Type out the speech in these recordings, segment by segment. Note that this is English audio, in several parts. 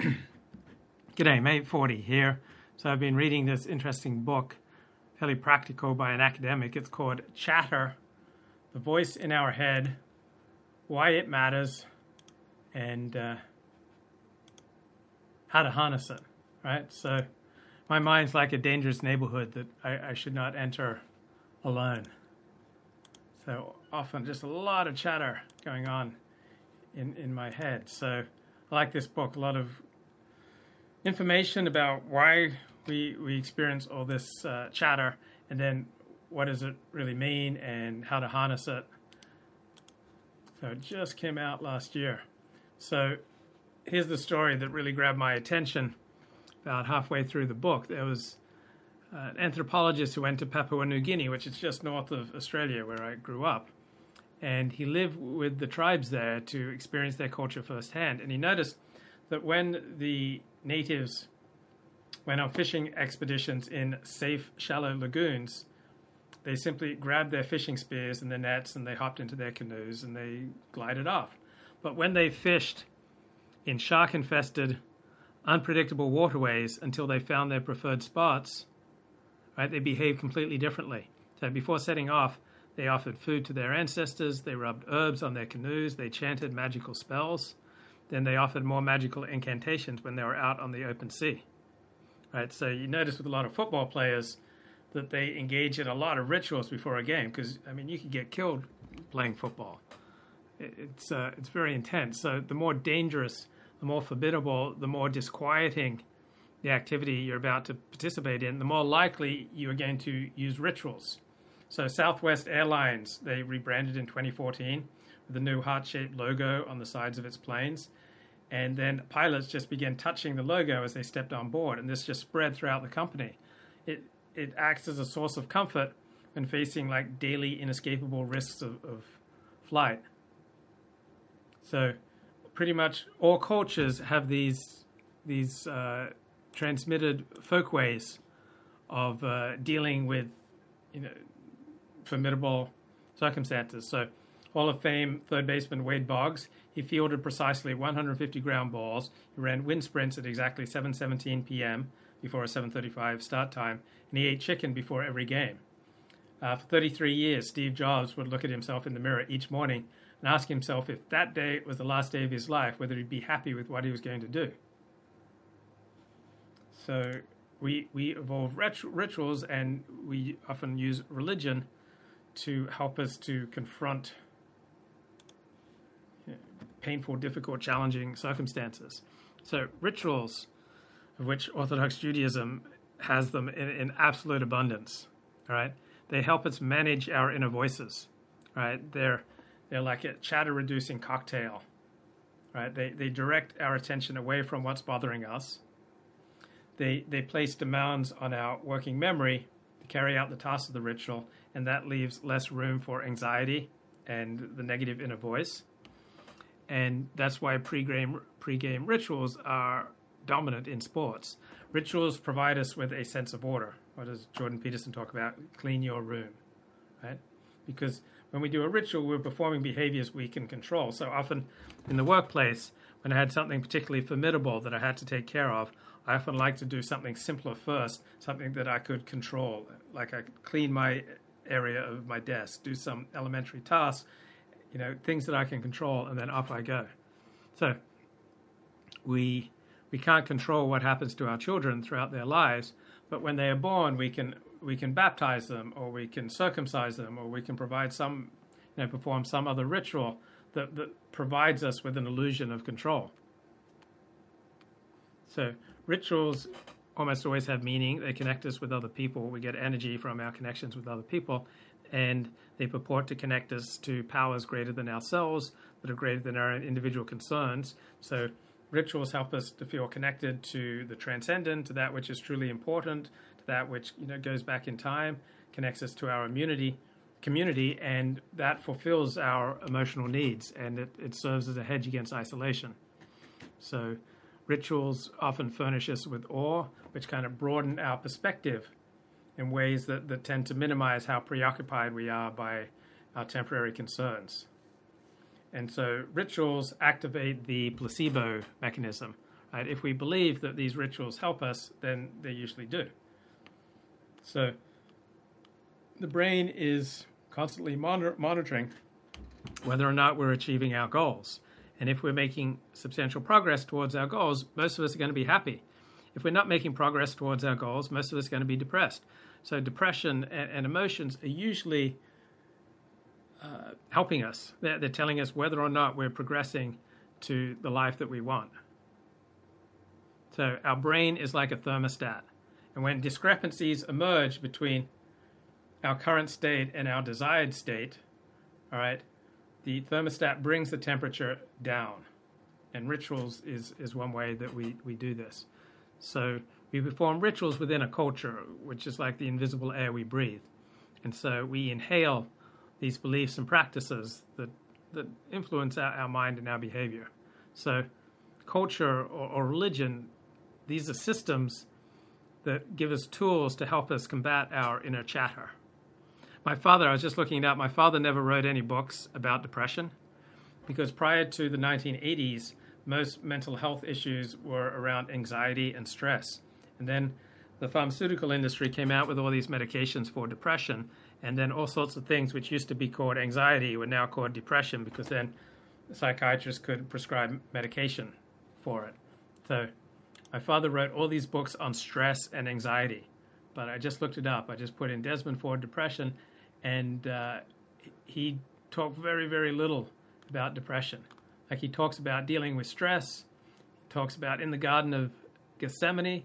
G'day, mate 40 here. So I've been reading this interesting book, fairly practical by an academic. It's called Chatter, The Voice in Our Head, Why It Matters, and uh, How to Harness It, right? So my mind's like a dangerous neighborhood that I, I should not enter alone. So often just a lot of chatter going on in, in my head. So I like this book, a lot of information about why we we experience all this uh, chatter, and then what does it really mean, and how to harness it. So it just came out last year. So here's the story that really grabbed my attention. About halfway through the book, there was an anthropologist who went to Papua New Guinea, which is just north of Australia, where I grew up. And he lived with the tribes there to experience their culture firsthand. And he noticed that when the natives went on fishing expeditions in safe, shallow lagoons, they simply grabbed their fishing spears and their nets and they hopped into their canoes and they glided off. But when they fished in shark infested, unpredictable waterways until they found their preferred spots, right, they behaved completely differently. So before setting off, they offered food to their ancestors, they rubbed herbs on their canoes, they chanted magical spells, then they offered more magical incantations when they were out on the open sea. Right, so you notice with a lot of football players that they engage in a lot of rituals before a game because I mean you could get killed playing football. It's uh, it's very intense. So the more dangerous, the more formidable, the more disquieting the activity you're about to participate in, the more likely you are going to use rituals. So Southwest Airlines they rebranded in 2014 with a new heart-shaped logo on the sides of its planes and then pilots just began touching the logo as they stepped on board, and this just spread throughout the company. It it acts as a source of comfort when facing like daily inescapable risks of, of flight. So, pretty much all cultures have these these uh, transmitted folkways of uh, dealing with you know formidable circumstances. So Hall of Fame third baseman Wade Boggs. He fielded precisely 150 ground balls. He ran wind sprints at exactly 7:17 p.m. before a 7:35 start time, and he ate chicken before every game. Uh, for 33 years, Steve Jobs would look at himself in the mirror each morning and ask himself if that day was the last day of his life, whether he'd be happy with what he was going to do. So we we evolve rit- rituals, and we often use religion to help us to confront painful, difficult, challenging circumstances. So, rituals, of which Orthodox Judaism has them in, in absolute abundance, right? They help us manage our inner voices, right? They're, they're like a chatter reducing cocktail, right? They, they direct our attention away from what's bothering us. They, they place demands on our working memory to carry out the tasks of the ritual, and that leaves less room for anxiety and the negative inner voice and that's why pre-game pre-game rituals are dominant in sports. Rituals provide us with a sense of order. What does Jordan Peterson talk about? Clean your room, right? Because when we do a ritual, we're performing behaviors we can control. So often in the workplace, when I had something particularly formidable that I had to take care of, I often like to do something simpler first, something that I could control, like I clean my area of my desk, do some elementary tasks you know, things that I can control, and then off I go. So we we can't control what happens to our children throughout their lives, but when they are born, we can we can baptize them, or we can circumcise them, or we can provide some, you know, perform some other ritual that, that provides us with an illusion of control. So rituals almost always have meaning. They connect us with other people. We get energy from our connections with other people, and they purport to connect us to powers greater than ourselves that are greater than our individual concerns. So, rituals help us to feel connected to the transcendent, to that which is truly important, to that which you know goes back in time, connects us to our immunity community, and that fulfills our emotional needs, and it, it serves as a hedge against isolation. So, rituals often furnish us with awe, which kind of broaden our perspective in ways that, that tend to minimize how preoccupied we are by our temporary concerns. And so rituals activate the placebo mechanism. Right? If we believe that these rituals help us, then they usually do. So the brain is constantly monitor- monitoring whether or not we're achieving our goals. And if we're making substantial progress towards our goals, most of us are going to be happy. If we're not making progress towards our goals, most of us are going to be depressed. So depression and, and emotions are usually uh, helping us. They're, they're telling us whether or not we're progressing to the life that we want. So our brain is like a thermostat. And when discrepancies emerge between our current state and our desired state, all right, the thermostat brings the temperature down. And rituals is, is one way that we, we do this. So we perform rituals within a culture, which is like the invisible air we breathe. And so we inhale these beliefs and practices that, that influence our, our mind and our behavior. So, culture or, or religion, these are systems that give us tools to help us combat our inner chatter. My father, I was just looking it up, my father never wrote any books about depression because prior to the 1980s, most mental health issues were around anxiety and stress. And then the pharmaceutical industry came out with all these medications for depression, and then all sorts of things which used to be called anxiety were now called depression because then psychiatrists could prescribe medication for it. So my father wrote all these books on stress and anxiety, but I just looked it up. I just put in Desmond Ford depression, and uh, he talked very, very little about depression. Like he talks about dealing with stress, he talks about in the Garden of Gethsemane,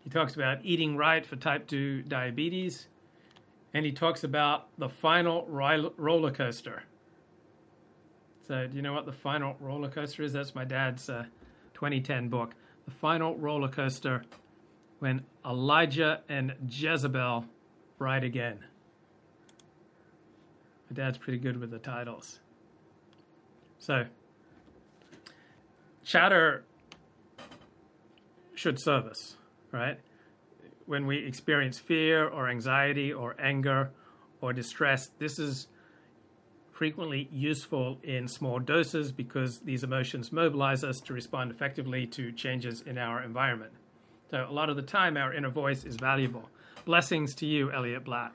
he talks about eating right for type 2 diabetes, and he talks about the final roller coaster. So, do you know what the final roller coaster is? That's my dad's uh, 2010 book. The final roller coaster when Elijah and Jezebel ride again. My dad's pretty good with the titles. So, chatter should serve us, right? When we experience fear or anxiety or anger or distress, this is frequently useful in small doses because these emotions mobilize us to respond effectively to changes in our environment. So, a lot of the time, our inner voice is valuable. Blessings to you, Elliot Blatt.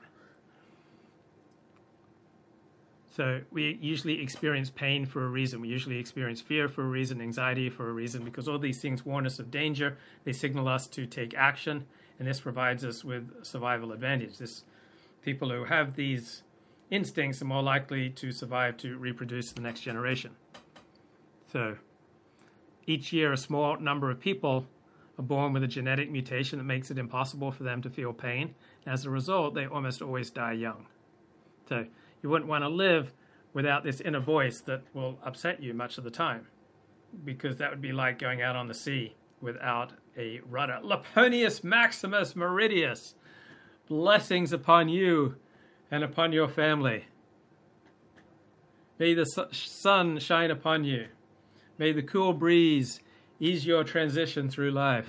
So we usually experience pain for a reason. We usually experience fear for a reason, anxiety for a reason, because all these things warn us of danger. They signal us to take action, and this provides us with survival advantage. This people who have these instincts are more likely to survive to reproduce the next generation. So each year, a small number of people are born with a genetic mutation that makes it impossible for them to feel pain. As a result, they almost always die young. So you wouldn't want to live without this inner voice that will upset you much of the time, because that would be like going out on the sea without a rudder. Laponius Maximus Meridius, blessings upon you and upon your family. May the sun shine upon you. May the cool breeze ease your transition through life.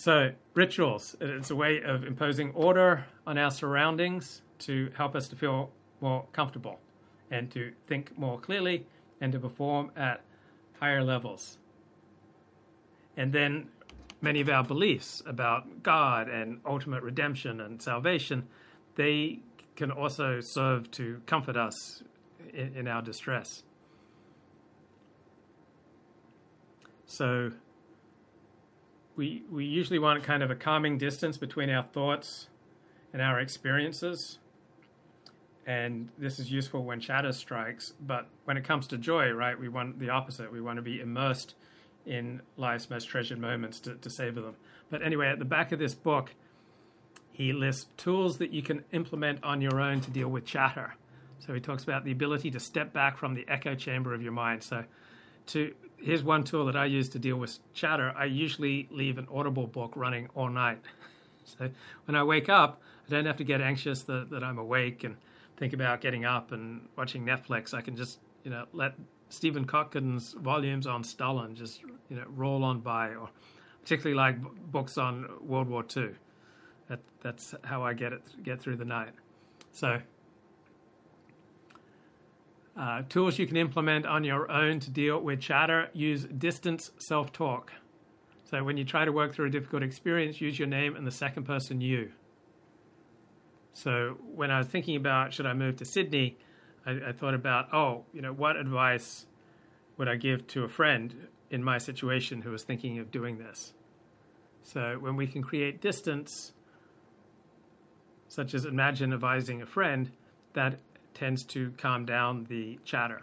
So, rituals. It's a way of imposing order on our surroundings to help us to feel more comfortable and to think more clearly and to perform at higher levels. And then many of our beliefs about God and ultimate redemption and salvation, they can also serve to comfort us in, in our distress. So, we we usually want kind of a calming distance between our thoughts and our experiences. And this is useful when chatter strikes, but when it comes to joy, right, we want the opposite. We want to be immersed in life's most treasured moments to, to savor them. But anyway, at the back of this book, he lists tools that you can implement on your own to deal with chatter. So he talks about the ability to step back from the echo chamber of your mind. So to here's one tool that I use to deal with chatter. I usually leave an Audible book running all night. So when I wake up, I don't have to get anxious that, that I'm awake and think about getting up and watching Netflix. I can just, you know, let Stephen Kotkin's volumes on Stalin just, you know, roll on by, or particularly like books on World War II. That, that's how I get it get through the night. So, uh, tools you can implement on your own to deal with chatter use distance self talk. So, when you try to work through a difficult experience, use your name and the second person you. So, when I was thinking about should I move to Sydney, I, I thought about, oh, you know, what advice would I give to a friend in my situation who was thinking of doing this? So, when we can create distance, such as imagine advising a friend, that tends to calm down the chatter.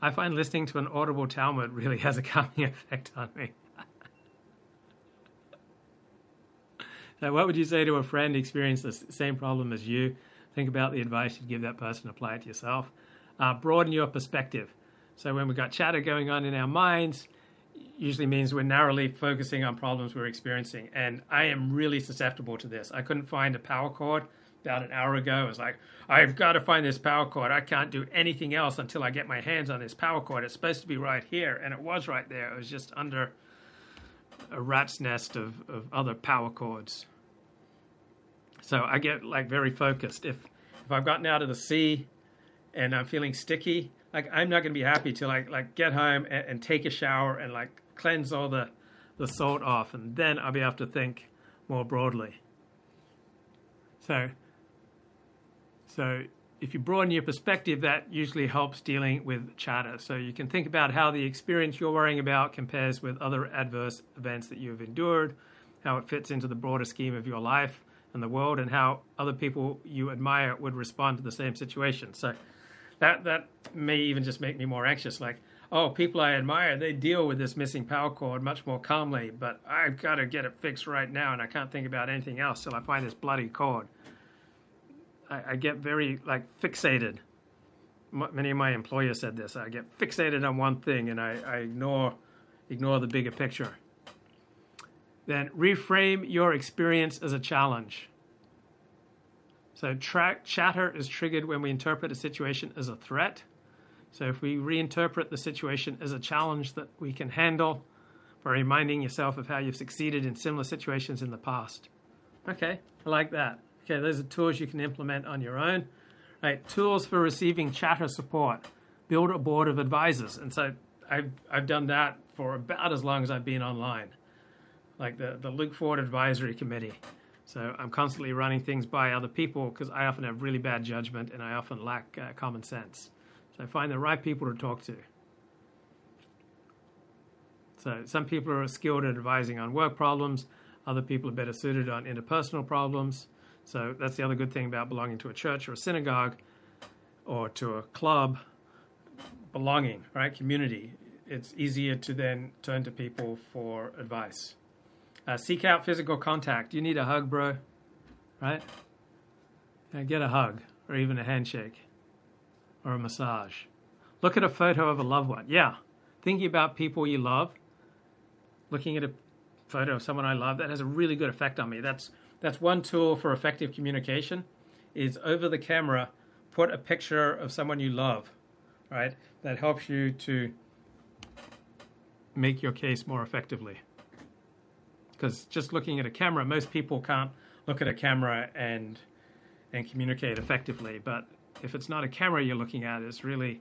I find listening to an audible Talmud really has a calming effect on me. so, what would you say to a friend experiencing the same problem as you? Think about the advice you'd give that person, apply it to yourself. Uh, broaden your perspective. So, when we've got chatter going on in our minds, usually means we're narrowly focusing on problems we're experiencing. And I am really susceptible to this. I couldn't find a power cord about an hour ago. I was like, I've got to find this power cord. I can't do anything else until I get my hands on this power cord. It's supposed to be right here. And it was right there. It was just under a rat's nest of, of other power cords. So I get like very focused. If if I've gotten out of the sea and I'm feeling sticky, like I'm not gonna be happy till I like get home and, and take a shower and like cleanse all the the salt off, and then I'll be able to think more broadly. So so if you broaden your perspective, that usually helps dealing with chatter. So you can think about how the experience you're worrying about compares with other adverse events that you've endured, how it fits into the broader scheme of your life and the world, and how other people you admire would respond to the same situation. So that that may even just make me more anxious. Like, oh, people I admire, they deal with this missing power cord much more calmly, but I've got to get it fixed right now, and I can't think about anything else till I find this bloody cord. I, I get very like fixated. M- many of my employers said this. I get fixated on one thing, and I, I ignore ignore the bigger picture. Then reframe your experience as a challenge. So chatter is triggered when we interpret a situation as a threat. So if we reinterpret the situation as a challenge that we can handle by reminding yourself of how you've succeeded in similar situations in the past. Okay, I like that. Okay, those are tools you can implement on your own. Right, tools for receiving chatter support. Build a board of advisors. And so I've, I've done that for about as long as I've been online like the, the Luke Ford Advisory Committee. So I'm constantly running things by other people because I often have really bad judgment and I often lack uh, common sense. So I find the right people to talk to. So some people are skilled at advising on work problems, other people are better suited on interpersonal problems. So that's the other good thing about belonging to a church or a synagogue or to a club. Belonging, right? Community. It's easier to then turn to people for advice. Uh, seek out physical contact. You need a hug, bro. Right? get a hug or even a handshake or a massage. Look at a photo of a loved one. Yeah. Thinking about people you love, looking at a photo of someone I love, that has a really good effect on me. That's that's one tool for effective communication is over the camera put a picture of someone you love, right? That helps you to make your case more effectively because just looking at a camera, most people can't look at a camera and and communicate effectively. But if it's not a camera you're looking at, it's really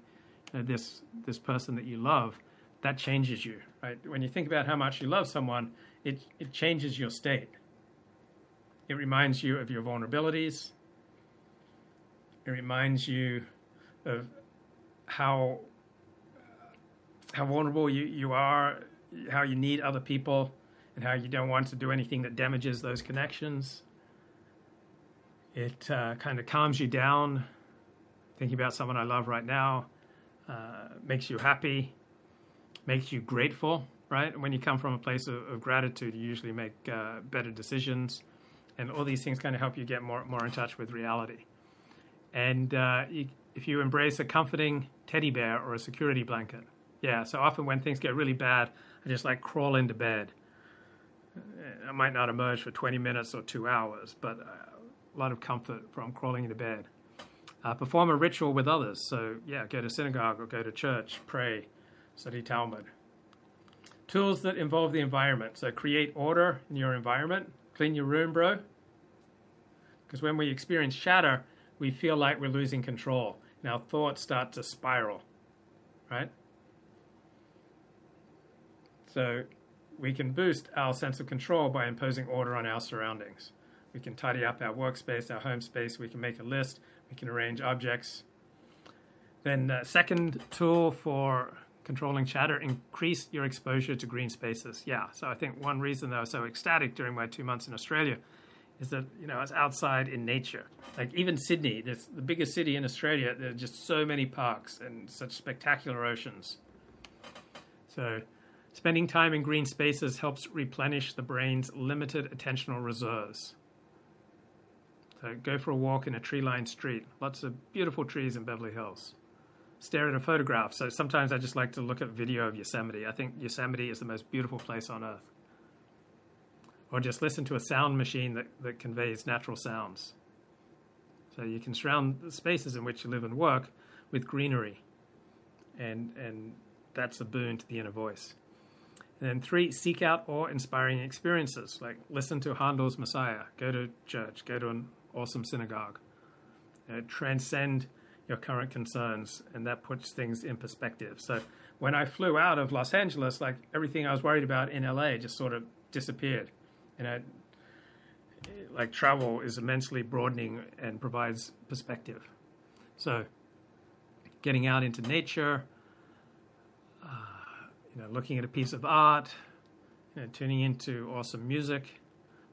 uh, this this person that you love. That changes you, right? When you think about how much you love someone, it it changes your state. It reminds you of your vulnerabilities. It reminds you of how how vulnerable you, you are, how you need other people and how you don't want to do anything that damages those connections. It uh, kind of calms you down. Thinking about someone I love right now uh, makes you happy, makes you grateful, right? When you come from a place of, of gratitude, you usually make uh, better decisions, and all these things kind of help you get more more in touch with reality. And uh, you, if you embrace a comforting teddy bear or a security blanket, yeah. So often when things get really bad, I just like crawl into bed I might not emerge for 20 minutes or two hours, but a lot of comfort from crawling into bed. Uh, perform a ritual with others. So, yeah, go to synagogue or go to church, pray, study Talmud. Tools that involve the environment. So, create order in your environment. Clean your room, bro. Because when we experience chatter, we feel like we're losing control. And our thoughts start to spiral, right? So we can boost our sense of control by imposing order on our surroundings. We can tidy up our workspace, our home space. We can make a list. We can arrange objects. Then, uh, second tool for controlling chatter, increase your exposure to green spaces. Yeah, so I think one reason that I was so ecstatic during my two months in Australia is that you know I was outside in nature. Like even Sydney, that's the biggest city in Australia. There are just so many parks and such spectacular oceans. So, spending time in green spaces helps replenish the brain's limited attentional reserves. So, go for a walk in a tree-lined street. Lots of beautiful trees in Beverly Hills stare at a photograph. So sometimes I just like to look at video of Yosemite. I think Yosemite is the most beautiful place on earth. Or just listen to a sound machine that, that conveys natural sounds. So you can surround the spaces in which you live and work with greenery. And, and that's a boon to the inner voice. And then three, seek out awe-inspiring experiences, like listen to Handel's Messiah, go to church, go to an awesome synagogue. Uh, transcend your current concerns, and that puts things in perspective. So when I flew out of Los Angeles, like everything I was worried about in LA just sort of disappeared. And I, like travel is immensely broadening and provides perspective. So getting out into nature, uh, you know, looking at a piece of art, you know, tuning into awesome music,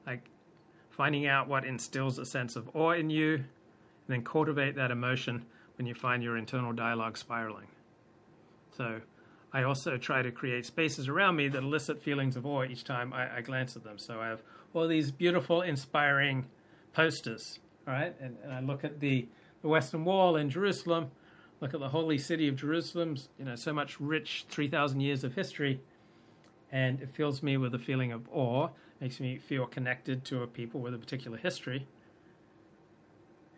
like finding out what instills a sense of awe in you, and then cultivate that emotion when you find your internal dialogue spiraling. So I also try to create spaces around me that elicit feelings of awe each time I, I glance at them. So I have all these beautiful, inspiring posters, all right? And, and I look at the, the Western Wall in Jerusalem, look at the holy city of Jerusalem, you know, so much rich 3,000 years of history, and it fills me with a feeling of awe, makes me feel connected to a people with a particular history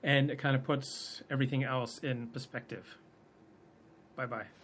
and it kind of puts everything else in perspective. Bye bye.